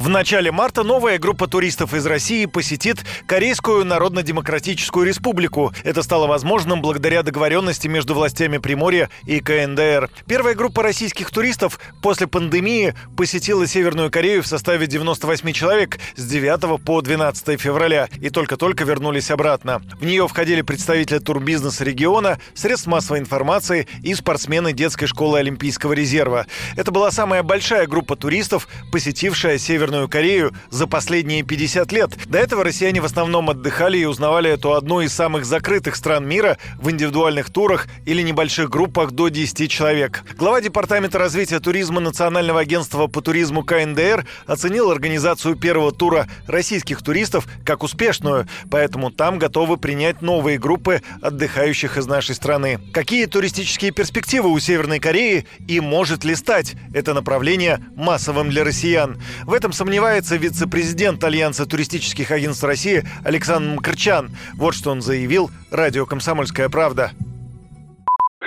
В начале марта новая группа туристов из России посетит Корейскую Народно-Демократическую Республику. Это стало возможным благодаря договоренности между властями Приморья и КНДР. Первая группа российских туристов после пандемии посетила Северную Корею в составе 98 человек с 9 по 12 февраля и только-только вернулись обратно. В нее входили представители турбизнеса региона, средств массовой информации и спортсмены детской школы Олимпийского резерва. Это была самая большая группа туристов, посетившая Северную Северную Корею за последние 50 лет. До этого россияне в основном отдыхали и узнавали эту одну из самых закрытых стран мира в индивидуальных турах или небольших группах до 10 человек. Глава Департамента развития туризма Национального агентства по туризму КНДР оценил организацию первого тура российских туристов как успешную, поэтому там готовы принять новые группы отдыхающих из нашей страны. Какие туристические перспективы у Северной Кореи и может ли стать это направление массовым для россиян? В этом сомневается вице-президент Альянса туристических агентств России Александр Мкрчан. Вот что он заявил радио «Комсомольская правда»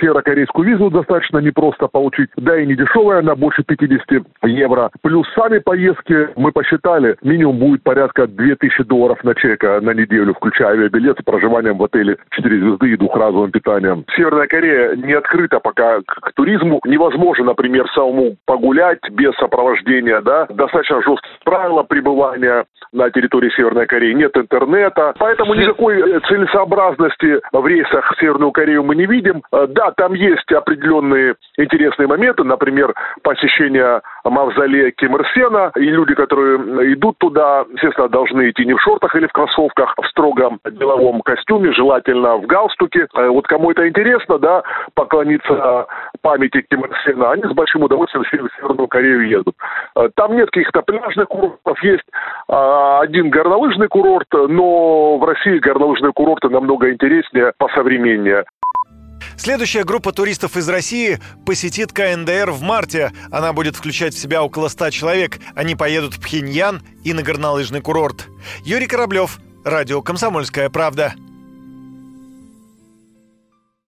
северокорейскую визу достаточно непросто получить, да и не дешевая, она больше 50 евро. Плюс сами поездки, мы посчитали, минимум будет порядка 2000 долларов на человека на неделю, включая авиабилет с проживанием в отеле 4 звезды и двухразовым питанием. Северная Корея не открыта пока к туризму. Невозможно, например, самому погулять без сопровождения, да. Достаточно жесткие правила пребывания на территории Северной Кореи. Нет интернета. Поэтому никакой э, целесообразности в рейсах в Северную Корею мы не видим. Э, да, там есть определенные интересные моменты, например, посещение мавзолея Ким Ир Сена, и люди, которые идут туда, естественно, должны идти не в шортах или в кроссовках, а в строгом деловом костюме, желательно в галстуке. Э, вот кому это интересно, да, поклониться памяти Ким Ир Сена, они с большим удовольствием в Северную Корею едут. Э, там нет каких-то пляжных курортов, есть а, один горнолыжный курорт, но в России горнолыжные курорты намного интереснее, посовременнее. Следующая группа туристов из России посетит КНДР в марте. Она будет включать в себя около 100 человек. Они поедут в Пхеньян и на горнолыжный курорт. Юрий Кораблев, Радио «Комсомольская правда».